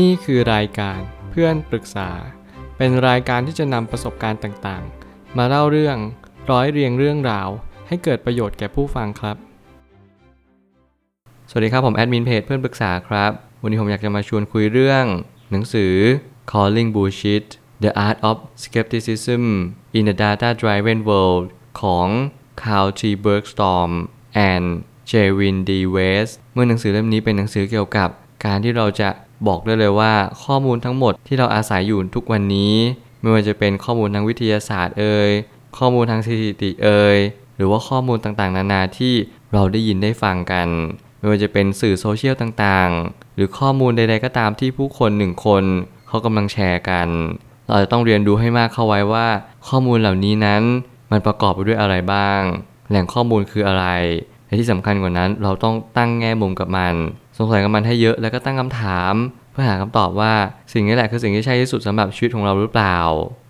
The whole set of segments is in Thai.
นี่คือรายการเพื่อนปรึกษา เป็นรายการที่จะนำประสบการณ์ต่างๆ มาเล่าเรื่องร้อยเรียงเรื่องราว ให้เกิดประโยชน์แก่ผู้ฟังครับ สวัสดีครับผมแอดมินเพจเพื่อนปรึกษาครับ วันนี้ผมอยากจะมาชวนคุยเรื่อง หนังสือ Calling Bullshit The Art of Skepticism in a Data Driven World ของ Carl T. Bergstorm and j e w i n D. West เมื่อหนังสือเล่มนี้เป็นหนังสือเกี่ยวกับการที่เราจะ บอกได้เลยว่าข้อมูลทั้งหมดที่เราอาศัยอยู่ทุกวันนี้ ไม่ว่าจะเป็นข้อมูลทางวิทยาศาสตร์เอ่ยข้อมูลทางสถิติเอ่ยหรือว่าข้อมูลต่างๆ นานาที่เราได้ยินได้ฟังกัน ไม่ว่าจะเป็นสื่อโซเชียลต่างๆ หรือข้อมูลใดๆก็ตามที่ผู้คนหนึ่งคนเขากำลังแชร์กัน เราจะต้องเรียนรู้ให้มากเข้าไว้ว่า ข้อมูลเหล่านี้นั้นมันประกอบไปด้วยอะไรบ้าง แหล่งข้อมูลคืออะไรและที่สำคัญกว่านั้นเราต้องตั้งแง่มุมกับมันสงสัยกับมันให้เยอะแล้วก็ตั้งคำถาม เพื่อหาคำตอบว่าสิ่งนี้แหละคือสิ่งที่ใช่ที่สุดสำหรับชีวิตของเราหรือเปล่า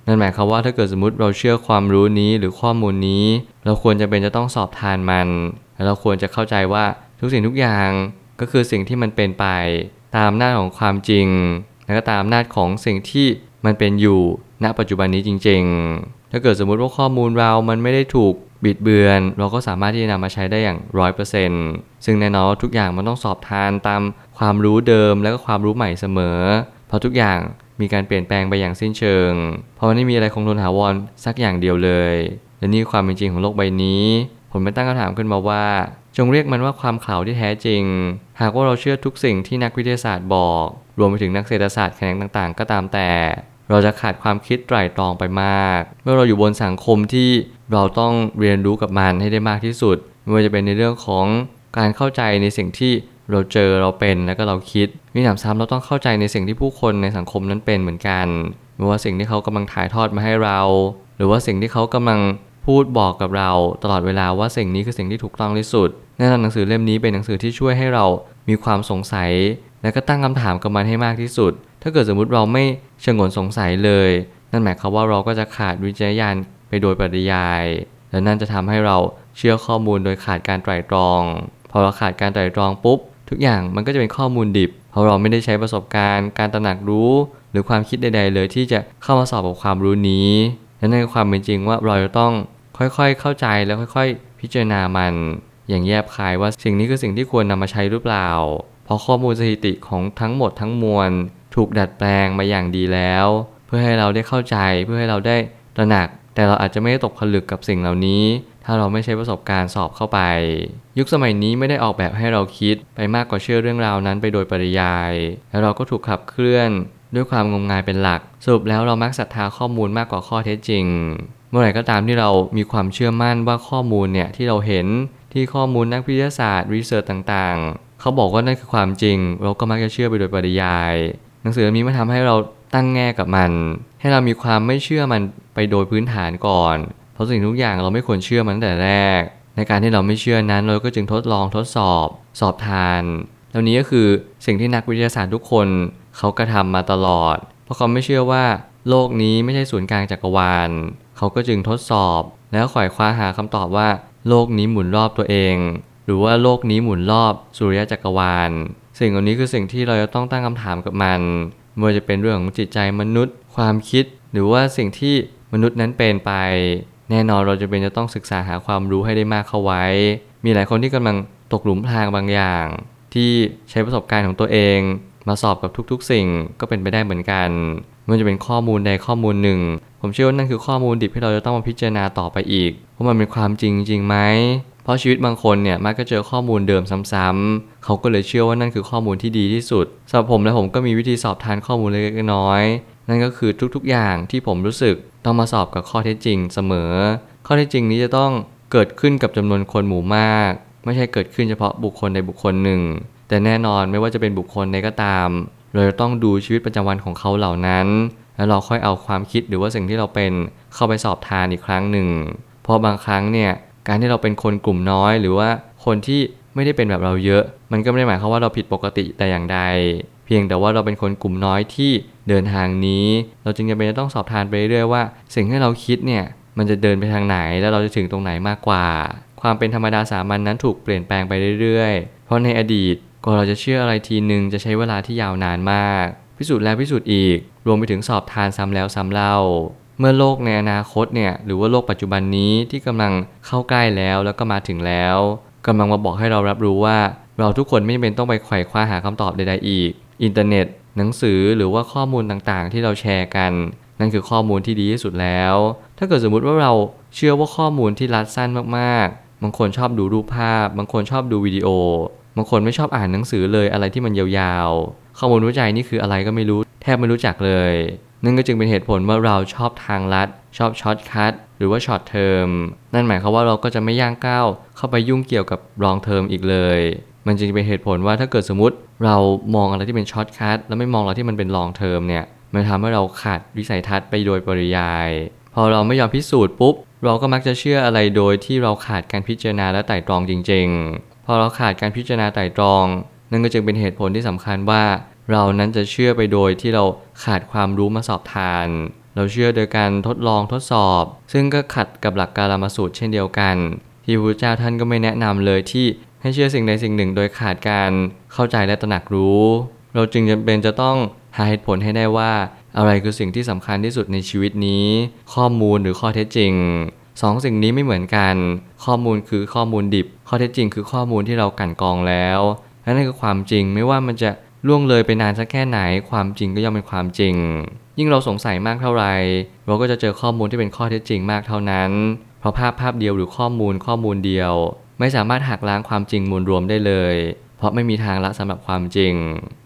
นั่นหมายความว่าถ้าเกิดสมมติเราเชื่อความรู้นี้หรือข้อมูลนี้ เราควรจะเป็นจะต้องสอบทานมัน และเราควรจะเข้าใจว่าทุกสิ่งทุกอย่างก็คือสิ่งที่มันเป็นไป ตามอำนาของความจริง และก็ตามอำนาของสิ่งที่มันเป็นอยู่ณปัจจุบันนี้จริง ๆ ถ้าเกิดสมมุติว่าข้อมูลเรามันไม่ได้ถูก บิดเบือน เราก็สามารถที่จะนำมาใช้ได้อย่างร้อยเปอร์เซ็นต์ซึ่งแน่นอนทุกอย่างมันต้องสอบทานตามความรู้เดิมและก็ความรู้ใหม่เสมอ เพราะทุกอย่างมีการเปลี่ยนแปลงไปอย่างสิ้นเชิง เพราะไม่มีอะไรคงทนถาวรสักอย่างเดียวเลย และนี่ความเป็นจริงของโลกใบนี้ ผมไม่ตั้งคำถามขึ้นมาว่า จงเรียกมันว่าความเข่าที่แท้จริง หากว่าเราเชื่อทุกสิ่งที่นักวิทยาศาสตร์บอก รวมไปถึงนักเศรษฐศาสตร์แขนงต่างๆ ก็ตามแต่ เราจะขาดความคิดไตร่ตรองไปมาก เมื่อเราอยู่บนสังคมที่เราต้องเรียนรู้กับมันให้ได้มากที่สุดไม่ว่าจะเป็นในเรื่องของการเข้าใจในสิ่งที่เราเจอเราเป็นแล้วก็เราคิดมีหนำซ้ำเราต้องเข้าใจในสิ่งที่ผู้คนในสังคมนั้นเป็นเหมือนกันไม่ว่าสิ่งที่เขากำลังถ่ายทอดมาให้เรา หรือว่าสิ่งที่เขากำลังพูดบอกกับเรา ตลอดเวลาว่าสิ่งนี้คือสิ่งที่ถูกต้องที่สุดแน่นอนหนังสือเล่มนี้เป็นหนังสือที่ช่วยให้เรามีความสงสัย และก็ตั้งคำถามกับมันให้มากที่สุด ถ้าเกิดสมมุติเราไม่ชงนสงสัยเลย นั่นหมายความว่าเราก็จะขาดวิจารณญาณไปโดยปริยาย และนั่นจะทำให้เราเชื่อข้อมูลโดยขาดการไตร่ตรอง พอเราขาดการไตร่ตรองปุ๊บ ทุกอย่างมันก็จะเป็นข้อมูลดิบ เพราะเราไม่ได้ใช้ประสบการณ์ การตระหนักรู้ หรือความคิดใด ๆ เลยที่จะเข้ามาสอบกับความรู้นี้ และในความเป็นจริงว่าเราจะต้องค่อยๆ เข้าใจแล้วค่อย ๆ พิจารณามัน อย่างแยบคายว่าสิ่งนี้คือสิ่งที่ควรนำมาใช้หรือเปล่า เพราะข้อมูลสถิติของทั้งหมดทั้งมวล ถูกดัดแปลงมาอย่างดีแล้ว เพื่อให้เราได้เข้าใจเพื่อให้เราได้ตระหนัก แต่เราอาจจะไม่ได้ตกผลึกกับสิ่งเหล่านี้ ถ้าเราไม่ใช้ประสบการณ์สอบเข้าไป ยุคสมัยนี้ไม่ได้ออกแบบให้เราคิดไปมากกว่าเชื่อเรื่องราวนั้นไปโดยปริยาย แล้วเราก็ถูกขับเคลื่อน ด้วยความงมงายเป็นหลัก สรุปแล้วเรามักศรัทธาข้อมูลมากกว่าข้อเท็จจริง เมื่อไหร่ก็ตามที่เรามีความเชื่อมั่นว่าข้อมูลเนี่ยที่เราเห็นที่ข้อมูลนักวิทยาศาสตร์รีเสิร์ชต่างๆ เขาบอกว่านั่นคือความจริง เราก็มักจะเชื่อไปโดยปริยาย หนังสือเล่มนี้มาทำให้เราตั้งแง่กับมัน ให้เรามีความไม่เชื่อมันไปโดยพื้นฐานก่อน เพราะสิ่งทุกอย่างเราไม่ควรเชื่อมันตั้งแต่แรก ในการที่เราไม่เชื่อนั้นเราก็จึงทดลองทดสอบ สอบทานแล้วนี้ก็คือสิ่งที่นักวิทยาศาสตร์ทุกคนเขากระทำมาตลอด เพราะเขาไม่เชื่อว่า โลกนี้ไม่ใช่ศูนย์กลางจักรวาล เขาก็จึงทดสอบ แล้วขวายคว้าหาคำตอบว่า โลกนี้หมุนรอบตัวเอง หรือว่าโลกนี้หมุนรอบสุริยะจักรวาล สิ่งเหล่านี้คือสิ่งที่เราจะต้องตั้งคำถามกับมันไม่ว่าจะเป็นเรื่องของจิตใจมนุษย์ ความคิด หรือว่าสิ่งที่มนุษย์นั้นเป็นไป แน่นอนเราจะเป็นจะต้องศึกษาหาความรู้ให้ได้มากเข้าไว้ มีหลายคนที่กำลังตกหลุมพรางบางอย่าง ที่ใช้ประสบการณ์ของตัวเอง มาสอบกับทุกๆ สิ่งก็เป็นไปได้เหมือนกันมันจะเป็นข้อมูลใดข้อมูลหนึ่ง ผมเชื่อว่านั่นคือข้อมูลดิบที่เราจะต้องมาพิจารณาต่อไปอีกว่ามันเป็นความจริงจริงไหม เพราะชีวิตบางคนเนี่ยมักจะเจอข้อมูลเดิมซ้ำๆเขาก็เลยเชื่อว่านั่นคือข้อมูลที่ดีที่สุดสำหรับผมและผมก็มีวิธีสอบทานข้อมูลเล็กๆน้อยๆนั่นก็คือทุกๆอย่างที่ผมรู้สึกต้องมาสอบกับข้อเท็จจริงเสมอ ข้อเท็จจริงนี้จะต้องเกิดขึ้นกับจำนวนคนหมู่มาก ไม่ใช่เกิดขึ้นเฉพาะบุคคลใดบุคคลหนึ่ง แต่แน่นอนไม่ว่าจะเป็นบุคคลใดก็ตาม เราจะต้องดูชีวิตประจำวันของเขาเหล่านั้น แล้วเราค่อยเอาความคิดหรือว่าสิ่งที่เราเป็นเข้าไปสอบทานอีกครั้งหนึ่ง เพราะบางครั้งเนี่ย การที่เราเป็นคนกลุ่มน้อยหรือว่าคนที่ไม่ได้เป็นแบบเราเยอะ มันก็ไม่ได้หมายความว่าเราผิดปกติแต่อย่างใด เพียงแต่ว่าเราเป็นคนกลุ่มน้อยที่เดินทางนี้ เราจึงจะเป็นต้องสอบทานไปเรื่อยว่า สิ่งที่เราคิดเนี่ยมันจะเดินไปทางไหนแล้วเราจะถึงตรงไหนมากกว่า ความเป็นธรรมดาสามัญนนั้นถูกเปลี่ยนแปลงไปเรื่อยๆ เพราะในอดีตก็เราจะเชื่ออะไรทีหนึ่งจะใช้เวลาที่ยาวนานมาก พิสูจน์แล้วพิสูจน์อีก รวมไปถึงสอบทานซ้ำแล้วซ้ำเล่า เมื่อโลกในอนาคตเนี่ยหรือว่าโลกปัจจุบันนี้ที่กำลังเข้าใกล้แล้วแล้วก็มาถึงแล้วกำลังมาบอกให้เรารับรู้ว่า เราทุกคนไม่จำเป็นต้องไปไขว่คว้าหาคำตอบใดๆอีก อินเทอร์เน็ต หนังสือหรือว่าข้อมูลต่างๆ ที่เราแชร์กัน นั่นคือข้อมูลที่ดีที่สุดแล้ว ถ้าเกิดสมมุติว่าเราเชื่อว่าข้อมูลที่รัดสั้นมากๆ บางคนชอบดูรูปภาพ บางคนชอบดูวิดีโอบางคนไม่ชอบอ่านหนังสือเลยอะไรที่มันยาวๆ ข้อมูลวิจัยนี่คืออะไรก็ไม่รู้ แทบไม่รู้จักเลย นั่นก็จึงเป็นเหตุผลว่าเราชอบทางลัด ชอบ shortcut หรือว่า short term นั่นหมายความว่าเราก็จะไม่ย่างก้าวเข้าไปยุ่งเกี่ยวกับ long term อีกเลย มันจึงเป็นเหตุผลว่าถ้าเกิดสมมติเรามองอะไรที่เป็น shortcut แล้วไม่มองอะไรที่มันเป็น long term เนี่ยมันทำให้เราขาดวิสัยทัศน์ไปโดยปริยาย พอเราไม่ยอมพิสูจน์ปุ๊บ เราก็มักจะเชื่ออะไรโดยที่เราขาดการพิจารณาและไตร่ตรองจริง ๆ พอเราขาดการพิจารณาไตร่ตรอง นั่นก็จึงเป็นเหตุผลที่สำคัญว่า เรานั้นจะเชื่อไปโดยที่เราขาดความรู้มาสอบทาน เราเชื่อโดยการทดลองทดสอบ ซึ่งก็ขัดกับหลักกาลามสูตรเช่นเดียวกัน ที่พระเจ้าท่านก็ไม่แนะนำเลยที่ให้เชื่อสิ่งใดสิ่งหนึ่งโดยขาดการเข้าใจและตระหนักรู้ เราจึงจำเป็นจะต้องหาเหตุผลให้ได้ว่า อะไรคือสิ่งที่สำคัญที่สุดในชีวิตนี้ ข้อมูลหรือข้อเท็จจริงสองสิ่งนี้ไม่เหมือนกัน ข้อมูลคือข้อมูลดิบ ข้อเท็จจริงคือข้อมูลที่เรากั่นกรองแล้วและนั่นคือความจริงไม่ว่ามันจะ ล่วงเลยไปนานสักแค่ไหน ความจริงก็ย่อมเป็นความจริง ยิ่งเราสงสัยมากเท่าไหร่ เราก็จะเจอข้อมูลที่เป็นข้อเท็จจริงมากเท่านั้น เพราะภาพภาพเดียวหรือข้อมูลข้อมูลเดียว ไม่สามารถหักล้างความจริงมูลรวมได้เลย เพราะไม่มีทางละสำหรับความจริง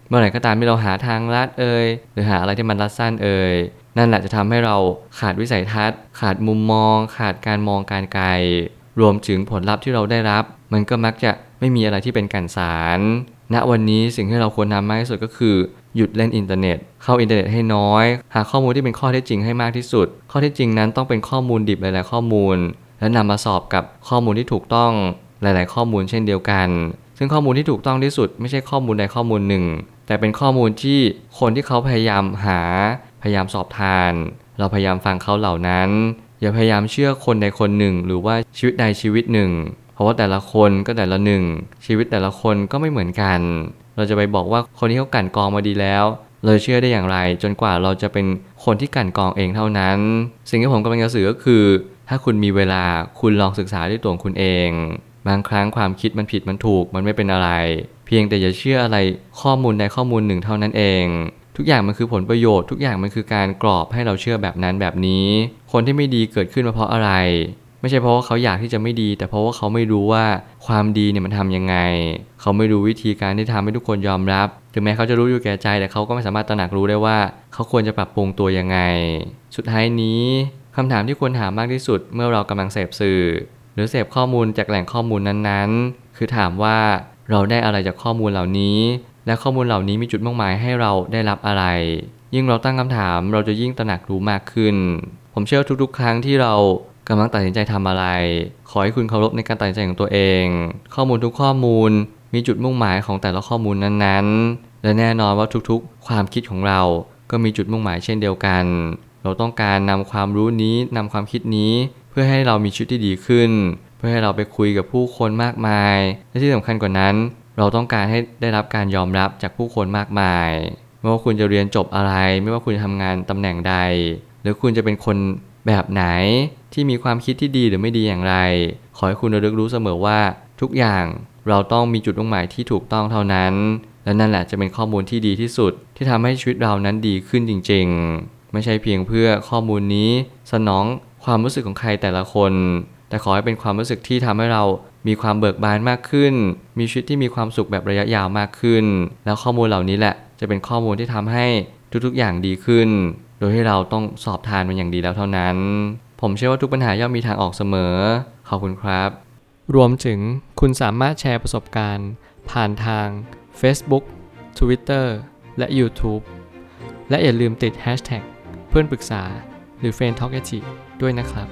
เมื่อไหร่ก็ตามที่เราหาทางลัดเอ่ยหรือหาอะไรที่มันลัดสั้นเอ่ยนั่นแหละจะทำให้เราขาดวิสัยทัศน์ ขาดมุมมอง ขาดการมองการไกล รวมถึงผลลัพธ์ที่เราได้รับ มันก็มักจะไม่มีอะไรที่เป็นกันสาร ณวันนี้สิ่งที่เราควรทำมากที่สุดก็คือ หยุดเล่นอินเทอร์เน็ต เข้าอินเทอร์เน็ตให้น้อย หาข้อมูลที่เป็นข้อเท็จจริงให้มากที่สุด ข้อเท็จจริงนั้นต้องเป็นข้อมูลดิบหลาย ๆ ข้อมูล และนำมาสอบกับข้อมูลที่ถูกต้องหลาย ๆ ข้อมูลเช่นเดียวกัน ซึ่งข้อมูลที่ถูกต้องที่สุด ไม่ใช่ข้อมูลใดข้อมูลหนึ่ง แต่เป็นข้อมูลที่คนที่เขาพยายามหา พยายามสอบทาน เราพยายามฟังเขาเหล่านั้น อย่าพยายามเชื่อคนใดคนหนึ่ง หรือว่าชีวิตใดชีวิตหนึ่ง เพราะว่าแต่ละคนก็แต่ละหนึ่ง ชีวิตแต่ละคนก็ไม่เหมือนกัน เราจะไปบอกว่าคนที่เขากันกองมาดีแล้ว เราเชื่อได้อย่างไร จนกว่าเราจะเป็นคนที่กันกองเองเท่านั้น สิ่งที่ผมกำลังจะสื่อก็คือ ถ้าคุณมีเวลาคุณลองศึกษาด้วยตัวคุณเอง บางครั้งความคิดมันผิดมันถูกมันไม่เป็นอะไร เพียงแต่อย่าเชื่ออะไรข้อมูลใดข้อมูลหนึ่งเท่านั้นเองทุกอย่างมันคือผลประโยชน์ทุกอย่างมันคือการกรอบให้เราเชื่อแบบนั้นแบบนี้ คนที่ไม่ดีเกิดขึ้นมาเพราะอะไร ไม่ใช่เพราะว่าเขาอยากที่จะไม่ดี แต่เพราะว่าเขาไม่รู้ว่าความดีเนี่ยมันทำยังไง เขาไม่รู้วิธีการที่ทำให้ทุกคนยอมรับ ถึงแม้เขาจะรู้อยู่แก่ใจแต่เขาก็ไม่สามารถตระหนักรู้ได้ว่า เขาควรจะปรับปรุงตัวยังไง สุดท้ายนี้คำถามที่ควรถามมากที่สุดเมื่อเรากำลังเสพสื่อ หรือเสพข้อมูลจากแหล่งข้อมูลนั้นๆ คือถามว่าเราได้อะไรจากข้อมูลเหล่านี้ และข้อมูลเหล่านี้มีจุดมุ่งหมายให้เราได้รับอะไร ยิ่งเราตั้งคำถามเราจะยิ่งตระหนักรู้มากขึ้น ผมเชื่อทุกๆ ครั้งที่เรา กำลังตัดสินใจทำอะไร ขอให้คุณเคารพในการตัดสินใจของตัวเอง ข้อมูลทุกข้อมูล มีจุดมุ่งหมายของแต่ละข้อมูลนั้นๆ และแน่นอนว่าทุกๆ ความคิดของเราก็มีจุดมุ่งหมายเช่นเดียวกัน เราต้องการนำความรู้นี้นำความคิดนี้ เพื่อให้เรามีชีวิตที่ดีขึ้น เพื่อให้เราไปคุยกับผู้คนมากมาย และที่สำคัญกว่านั้น เราต้องการให้ได้รับการยอมรับจากผู้คนมากมาย ไม่ว่าคุณจะเรียนจบอะไร ไม่ว่าคุณจะทำงานตำแหน่งใด หรือคุณจะเป็นคน แบบไหนที่มีความคิดที่ดีหรือไม่ดีอย่างไร ขอให้คุณระลึกรู้เสมอว่า ทุกอย่างเราต้องมีจุดมุ่งหมายที่ถูกต้องเท่านั้น และนั่นแหละจะเป็นข้อมูลที่ดีที่สุด ที่ทำให้ชีวิตเรานั้นดีขึ้นจริง ๆ ไม่ใช่เพียงเพื่อข้อมูลนี้ สนองความรู้สึกของใครแต่ละคน แต่ขอให้เป็นความรู้สึกที่ทำให้เรามีความเบิกบานมากขึ้น มีชีวิตที่มีความสุขแบบระยะยาวมากขึ้น แล้วข้อมูลเหล่านี้แหละจะเป็นข้อมูลที่ทำให้ทุกๆอย่างดีขึ้น โดยที่เราต้องสอบทานมันอย่างดีแล้วเท่านั้น ผมเชื่อว่าทุกปัญหาย่อมมีทางออกเสมอ ขอบคุณครับ รวมถึงคุณสามารถแชร์ประสบการณ์ ผ่านทาง Facebook Twitter และ YouTube และอย่าลืมติด Hashtag เพื่อนปรึกษาหรือ f r ร e n d t a l k ด้วยนะครับ